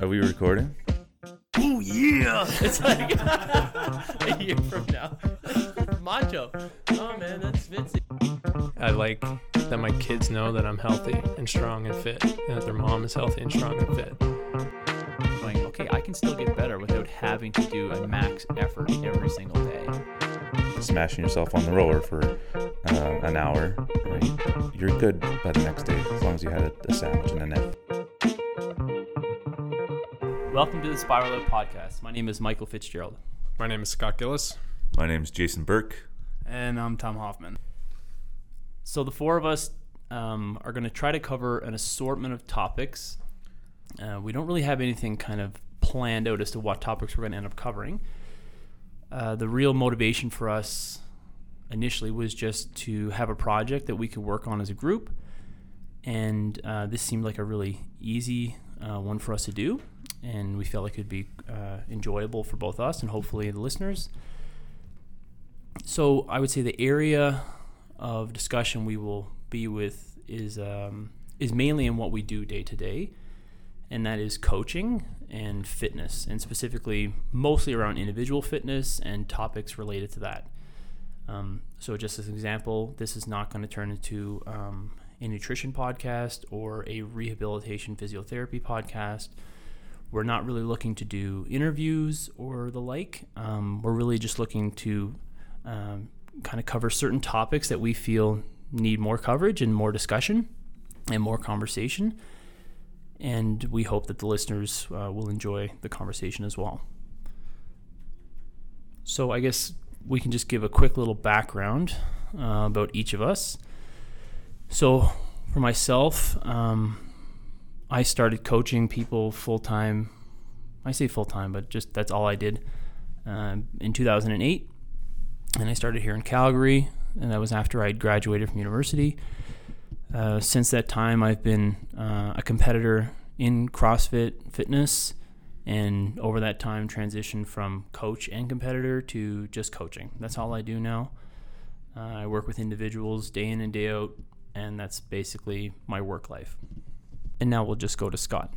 Are we recording? Oh yeah! It's like a year from now. Macho. Oh man, that's Vince. I like that my kids know that I'm healthy and strong and fit, and that their mom is healthy and strong and fit. Going, okay, I can still get better without having to do a max effort every single day. Smashing yourself on the roller for uh, an hour, right? You're good by the next day as long as you had a, a sandwich and a nap. Welcome to the Spiral Out Podcast. My name is Michael Fitzgerald. My name is Scott Gillis. My name is Jason Burke. And I'm Tom Hoffman. So the four of us um, are going to try to cover an assortment of topics. Uh, we don't really have anything kind of planned out as to what topics we're going to end up covering. Uh, the real motivation for us initially was just to have a project that we could work on as a group, and uh, this seemed like a really easy uh, one for us to do, and we felt like it'd be uh, enjoyable for both us and hopefully the listeners. So I would say the area of discussion we will be with is um, is mainly in what we do day to day, and that is coaching and fitness, and specifically mostly around individual fitness and topics related to that. Um, so, just as an example, this is not going to turn into um, a nutrition podcast or a rehabilitation physiotherapy podcast. We're not really looking to do interviews or the like. Um, we're really just looking to um, kind of cover certain topics that we feel need more coverage and more discussion and more conversation. And we hope that the listeners uh, will enjoy the conversation as well. So, I guess we can just give a quick little background uh, about each of us. So, for myself, um, I started coaching people full time. I say full time, but just that's all I did um, in 2008 and I started here in Calgary, and that was after I'd graduated from university. Uh, since that time, I've been uh, a competitor in CrossFit fitness, and over that time, transitioned from coach and competitor to just coaching. That's all I do now. Uh, I work with individuals day in and day out, and that's basically my work life. And now we'll just go to Scott.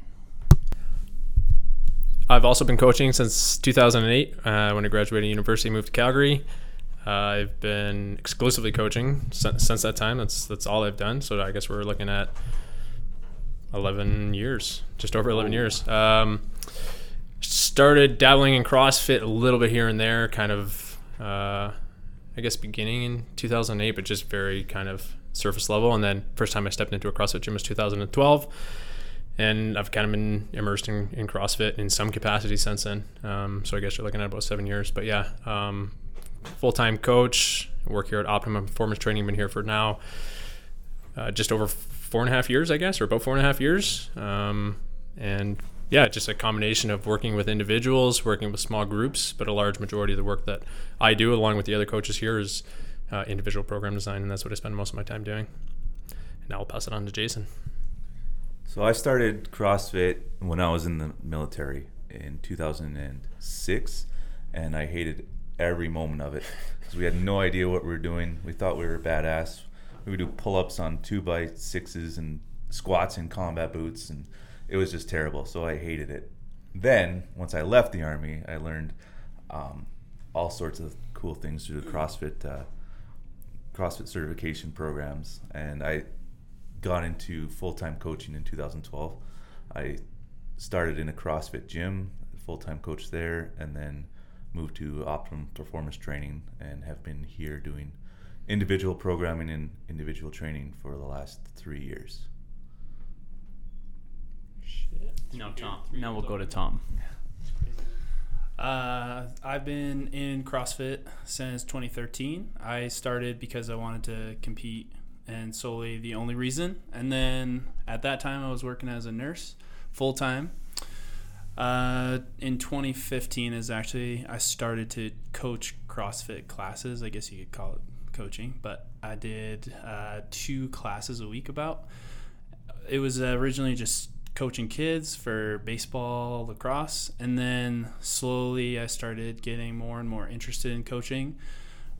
I've also been coaching since 2008 uh, when I graduated university, moved to Calgary. Uh, I've been exclusively coaching since, since that time. That's that's all I've done. So I guess we're looking at 11 years, just over 11 years. Um, started dabbling in CrossFit a little bit here and there, kind of, uh, I guess, beginning in 2008, but just very kind of surface level. And then first time I stepped into a CrossFit gym was 2012. And I've kind of been immersed in, in CrossFit in some capacity since then. Um, so I guess you're looking at about seven years. But yeah, um, full time coach. Work here at Optimum Performance Training. Been here for now uh, just over four and a half years, I guess, or about four and a half years. Um, and yeah, just a combination of working with individuals, working with small groups, but a large majority of the work that I do, along with the other coaches here, is uh, individual program design, and that's what I spend most of my time doing. And now I'll pass it on to Jason. So I started CrossFit when I was in the military in 2006, and I hated every moment of it because we had no idea what we were doing. We thought we were badass. We would do pull-ups on two by sixes and squats in combat boots, and it was just terrible. So I hated it. Then once I left the army, I learned um, all sorts of cool things through the CrossFit uh, CrossFit certification programs, and I got into full-time coaching in 2012. I started in a CrossFit gym, full-time coach there, and then moved to Optimum Performance Training and have been here doing individual programming and individual training for the last three years. Now, Tom. Now we'll go to Tom. Uh, I've been in CrossFit since 2013. I started because I wanted to compete, and solely the only reason. And then at that time, I was working as a nurse full time. Uh, in 2015 is actually I started to coach CrossFit classes. I guess you could call it coaching, but I did uh, two classes a week. About it was originally just coaching kids for baseball, lacrosse, and then slowly I started getting more and more interested in coaching.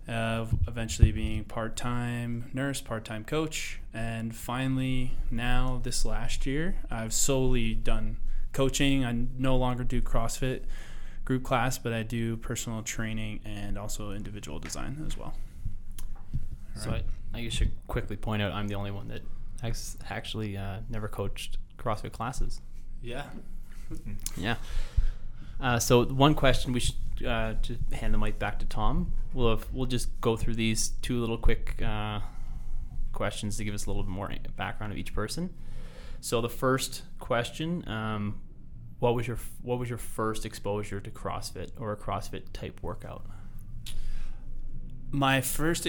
Eventually being part-time nurse, part-time coach, and finally now this last year I've solely done coaching. I no longer do CrossFit group class, but I do personal training and also individual design as well. So I, I should quickly point out I'm the only one that actually uh, never coached CrossFit classes. Yeah. Yeah. Uh, so one question we should uh, just hand the mic back to Tom. We'll have, we'll just go through these two little quick uh, questions to give us a little bit more background of each person. So the first question: um, What was your what was your first exposure to CrossFit or a CrossFit type workout? My first,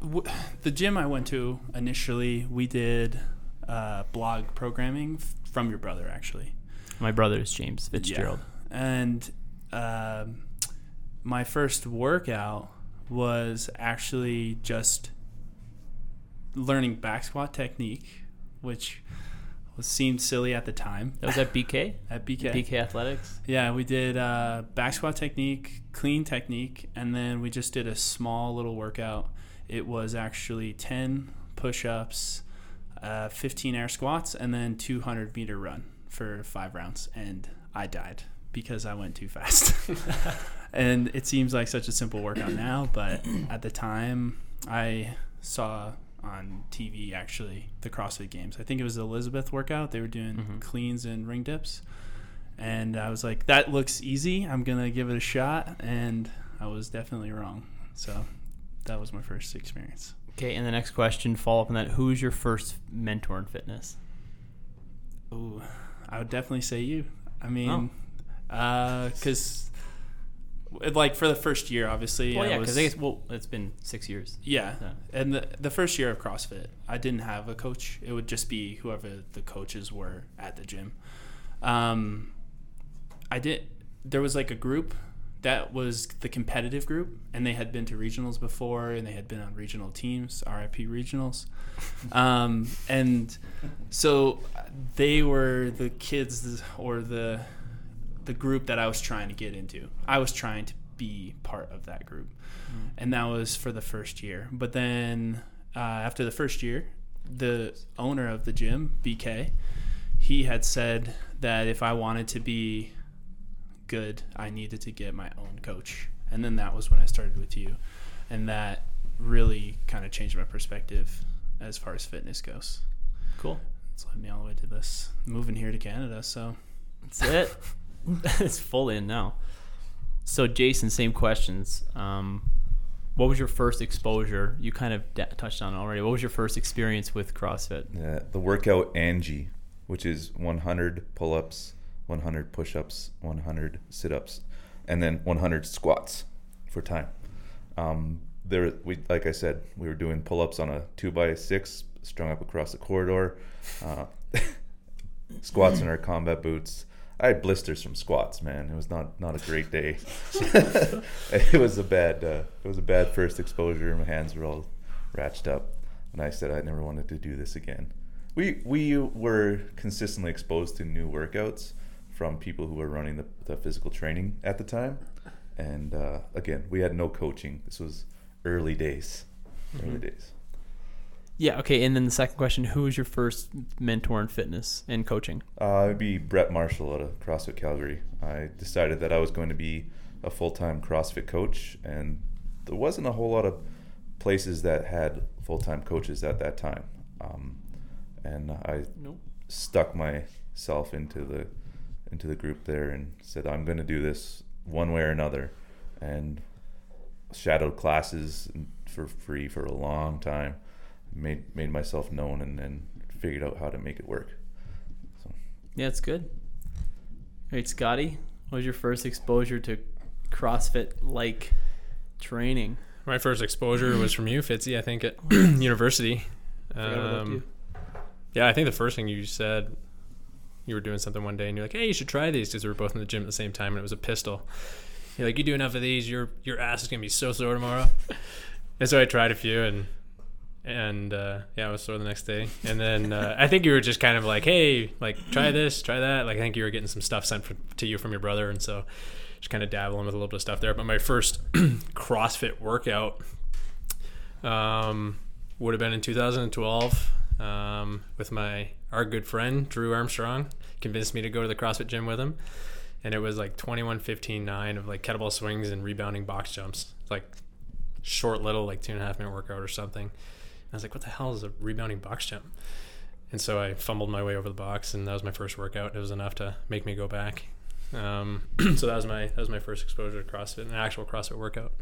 w- the gym I went to initially, we did uh, blog programming f- from your brother actually. My brother is James Fitzgerald. Yeah. And um, my first workout was actually just learning back squat technique, which was, seemed silly at the time That was at BK. at BK. BK Athletics. Yeah, we did uh, back squat technique, clean technique, and then we just did a small little workout. It was actually 10 push ups, uh, 15 air squats, and then 200 meter run for five rounds. And I died because I went too fast. and it seems like such a simple workout now, but at the time, I saw on TV actually the CrossFit Games. I think it was the Elizabeth workout. They were doing Mhm. cleans and ring dips. And I was like, that looks easy. I'm going to give it a shot. And I was definitely wrong. So that was my first experience. Okay, and the next question, follow up on that. Who was your first mentor in fitness? Ooh, I would definitely say you. I Oh. mean, because like for the first year, obviously, well, yeah, because well, it's been six years. Yeah. Yeah. And the, the first year of CrossFit, I didn't have a coach. It would just be whoever the coaches were at the gym. Um, I did, there was like a group that was the competitive group, and they had been to regionals before, and they had been on regional teams, RIP regionals. Um, and so they were the kids or the the group that I was trying to get into. I was trying to be part of that group and that was for the first year. But then uh, after the first year, the owner of the gym, BK, he had said that if I wanted to be good, I needed to get my own coach. And then that was when I started with you, and that really kind of changed my perspective as far as fitness goes. Cool. It's led me all the way to this, moving here to Canada. So That's it. it's full in now. So, Jason, same questions. Um, what was your first exposure? You kind of da- touched on it already. What was your first experience with CrossFit? Yeah, the workout Angie, which is 100 pull-ups, 100 push-ups, 100 sit-ups, and then 100 squats for time. Um, there, we like I said, we were doing pull-ups on a two by six strung up across the corridor, uh, squats in our combat boots. I had blisters from squats, man. It was not not a great day. it was a bad uh, it was a bad first exposure. My hands were all ratched up, and I said I never wanted to do this again. We we were consistently exposed to new workouts from people who were running the, the physical training at the time, and uh, again, we had no coaching. This was early days, early days. Yeah. Okay. And then the second question: Who was your first mentor in fitness and coaching? Uh, it'd be Brett Marshall out of CrossFit Calgary. I decided that I was going to be a full time CrossFit coach, and there wasn't a whole lot of places that had full time coaches at that time. Um, and I Nope. stuck myself into the into the group there and said I'm going to do this one way or another, and shadowed classes for free for a long time. Made made myself known and then figured out how to make it work. Yeah, it's good. All right, Scotty, what was your first exposure to CrossFit like training? My first exposure was from you, Fitzy, I think at university. Forgot about Um, you. Yeah, I think the first thing you said, you were doing something one day and you're like, "Hey, you should try these," because we were both in the gym at the same time, and it was a pistol. You're like, "You do enough of these, your your ass is gonna be so sore tomorrow." and so I tried a few, and and uh, yeah, I was sore the next day. And then uh, I think you were just kind of like, "Hey, like try this, try that." Like I think you were getting some stuff sent from, to you from your brother, and so just kind of dabbling with a little bit of stuff there. But my first CrossFit workout um, would have been in 2012 um, with my our good friend Drew Armstrong. convinced me to go to the CrossFit gym with him. And it was like 21, 15, 9 of like kettlebell swings and rebounding box jumps. Like short little like two and a half minute workout or something. And I was like, what the hell is a rebounding box jump? And so I fumbled my way over the box, and that was my first workout. It was enough to make me go back. Um, so that was my that was my first exposure to CrossFit, an actual CrossFit workout.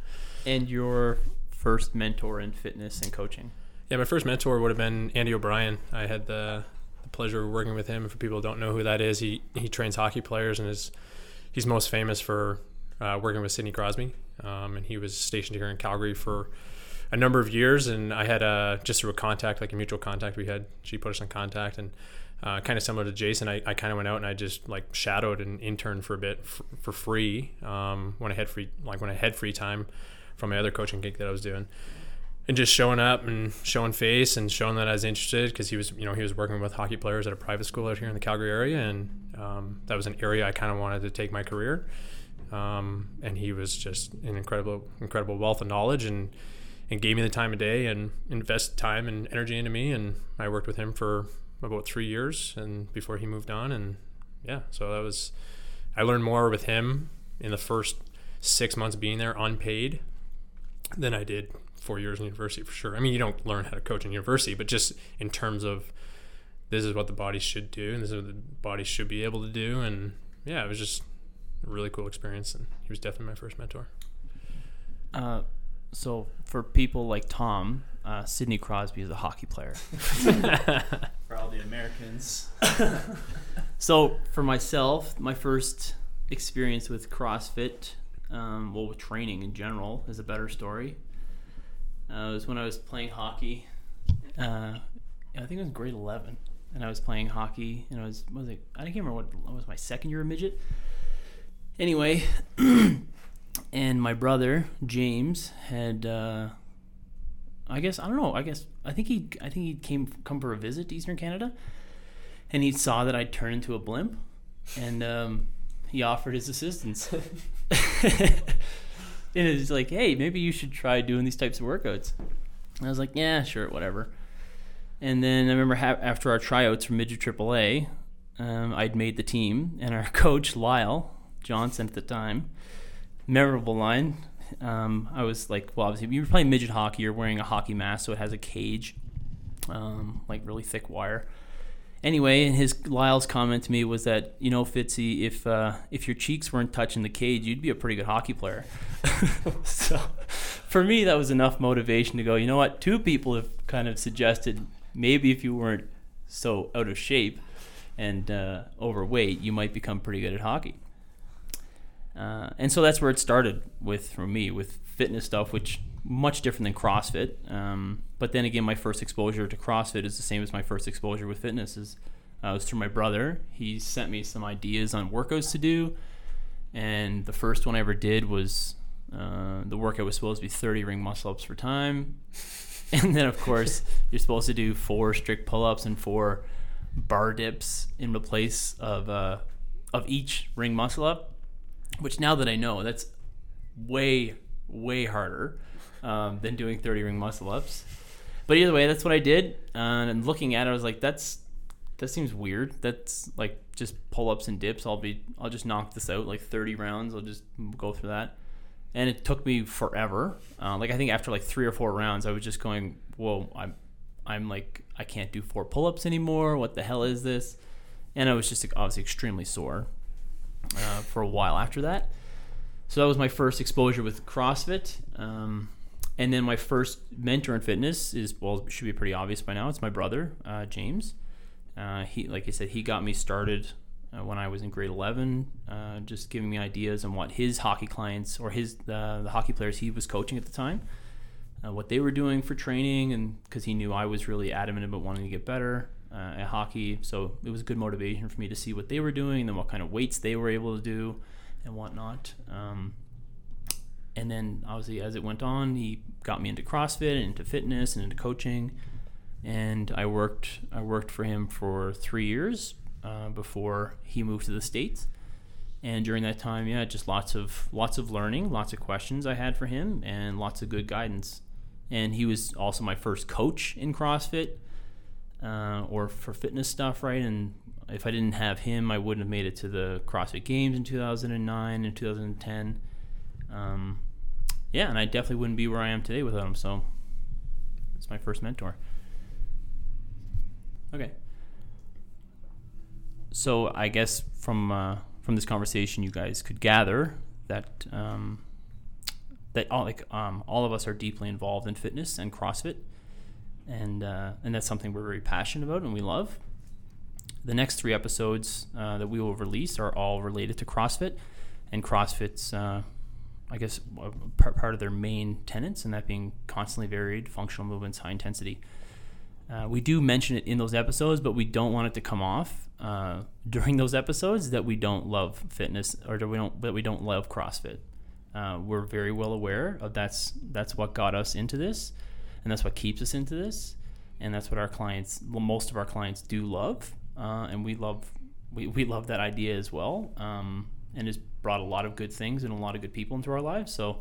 And your first mentor in fitness and coaching. Yeah, my first mentor would have been Andy O'Brien. I had the, the pleasure of working with him. For people who don't know who that is, he he trains hockey players and is he's most famous for uh, working with Sidney Crosby. Um, and he was stationed here in Calgary for a number of years. And I had a just through a contact, like a mutual contact, we had she put us in contact and. Uh, kind of similar to Jason, I, I kind of went out and I just like shadowed and interned for a bit for, for free um, when I had free like when I had free time from my other coaching gig that I was doing and just showing up and showing face and showing that I was interested because he was, you know, he was working with hockey players at a private school out here in the Calgary area, and um, that was an area I kind of wanted to take my career. Um, and he was just an incredible, incredible wealth of knowledge, and and gave me the time of day and invested time and energy into me. And I worked with him for about three years, and before he moved on, and yeah, so that was, I learned more with him in the first six months being there unpaid than I did four years in university for sure. I mean, you don't learn how to coach in university, but just in terms of this is what the body should do and this is what the body should be able to do. And yeah, it was just a really cool experience. And he was definitely my first mentor. Uh, so for people like Tom, uh, Sidney Crosby is a hockey player. For all the Americans. So for myself, my first experience with CrossFit, um, well, with training in general, is a better story. Uh, it was when I was playing hockey. Uh, I think it was grade eleven, and I was playing hockey, and I was was it? I can't remember what what was my second year of midget. Anyway, and my brother James had. Uh, I guess I don't know. I guess I think he I think he came come for a visit to Eastern Canada, and he saw that I'd turned into a blimp, and um, he offered his assistance. and it's like, hey, maybe you should try doing these types of workouts. And I was like, yeah, sure, whatever. And then I remember ha- after our tryouts for midget AAA, um, I'd made the team, and our coach Lyle Johnson at the time, memorable line. Um, I was like, well, obviously, you were playing midget hockey. You're wearing a hockey mask, so it has a cage, um, like really thick wire. Anyway, and his Lyle's comment to me was that you know, Fitzy, if uh, if your cheeks weren't touching the cage, you'd be a pretty good hockey player. so, for me, that was enough motivation to go. You know what? Two people have kind of suggested maybe if you weren't so out of shape and uh, overweight, you might become pretty good at hockey. Uh, and so that's where it started with for me with fitness stuff, which much different than CrossFit. Um, but then again, my first exposure to CrossFit is the same as my first exposure with fitness. Is uh, was through my brother. He sent me some ideas on workouts to do, and the first one I ever did was uh, the workout was supposed to be 30 ring muscle ups for time, and then of course you're supposed to do four strict pull ups and four bar dips in the place of uh, of each ring muscle up. Which now that I know, that's way way harder um, than doing 30 ring muscle ups. But either way, that's what I did. Uh, and looking at it, I was like, that's that seems weird. That's like just pull ups and dips. I'll be I'll just knock this out like 30 rounds. I'll just go through that. And it took me forever. Uh, like I think after like three or four rounds, I was just going, whoa, I'm I'm like I can't do four pull ups anymore. What the hell is this? And I was just obviously extremely sore uh, for a while after that. So that was my first exposure with CrossFit. Um, and then my first mentor in fitness is well, should be pretty obvious by now. It's my brother, uh, James. Uh, he, like I said, he got me started uh, when I was in grade eleven, uh, just giving me ideas on what his hockey clients or his uh, the hockey players he was coaching at the time, uh, what they were doing for training, and because he knew I was really adamant about wanting to get better at hockey, so it was good motivation for me to see what they were doing and then what kind of weights they were able to do and whatnot. Um, and then obviously as it went on, he got me into CrossFit and into fitness and into coaching. And I worked I worked for him for three years uh, before he moved to the states. And during that time, yeah, just lots of lots of learning, lots of questions I had for him, and lots of good guidance. And he was also my first coach in CrossFit uh, or for fitness stuff, right? And if I didn't have him, I wouldn't have made it to the CrossFit Games in 2009 and 2010. Um, yeah, and I definitely wouldn't be where I am today without him. So it's my first mentor. Okay. So I guess from uh, from this conversation, you guys could gather that um, that all like um, all of us are deeply involved in fitness and CrossFit, and uh, and that's something we're very passionate about and we love. The next three episodes uh, that we will release are all related to CrossFit, and CrossFit's uh, I guess part part of their main tenets, and that being constantly varied functional movements, high intensity. Uh, we do mention it in those episodes, but we don't want it to come off uh, during those episodes that we don't love fitness or that we don't that we don't love CrossFit. Uh, we're very well aware of that's that's what got us into this, and that's what keeps us into this, and that's what our clients, well, most of our clients do love, uh, and we love we, we love that idea as well, um, and it's brought a lot of good things and a lot of good people into our lives. So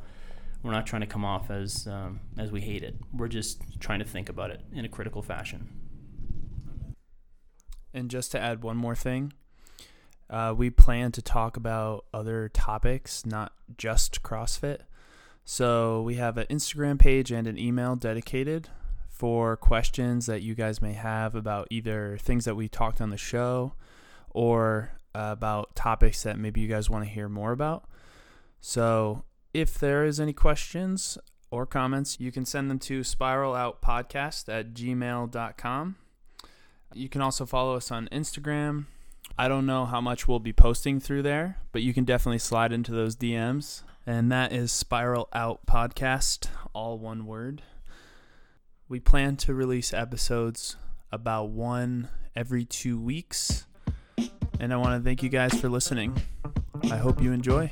we're not trying to come off as um, as we hate it. We're just trying to think about it in a critical fashion. And just to add one more thing, uh, we plan to talk about other topics, not just CrossFit. So we have an Instagram page and an email dedicated for questions that you guys may have about either things that we talked on the show or about topics that maybe you guys want to hear more about. So if there is any questions or comments, you can send them to spiraloutpodcast at gmail.com. You can also follow us on Instagram. I don't know how much we'll be posting through there, but you can definitely slide into those DMs. And that is Spiral Out Podcast, all one word. We plan to release episodes about one every two weeks. And I want to thank you guys for listening. I hope you enjoy.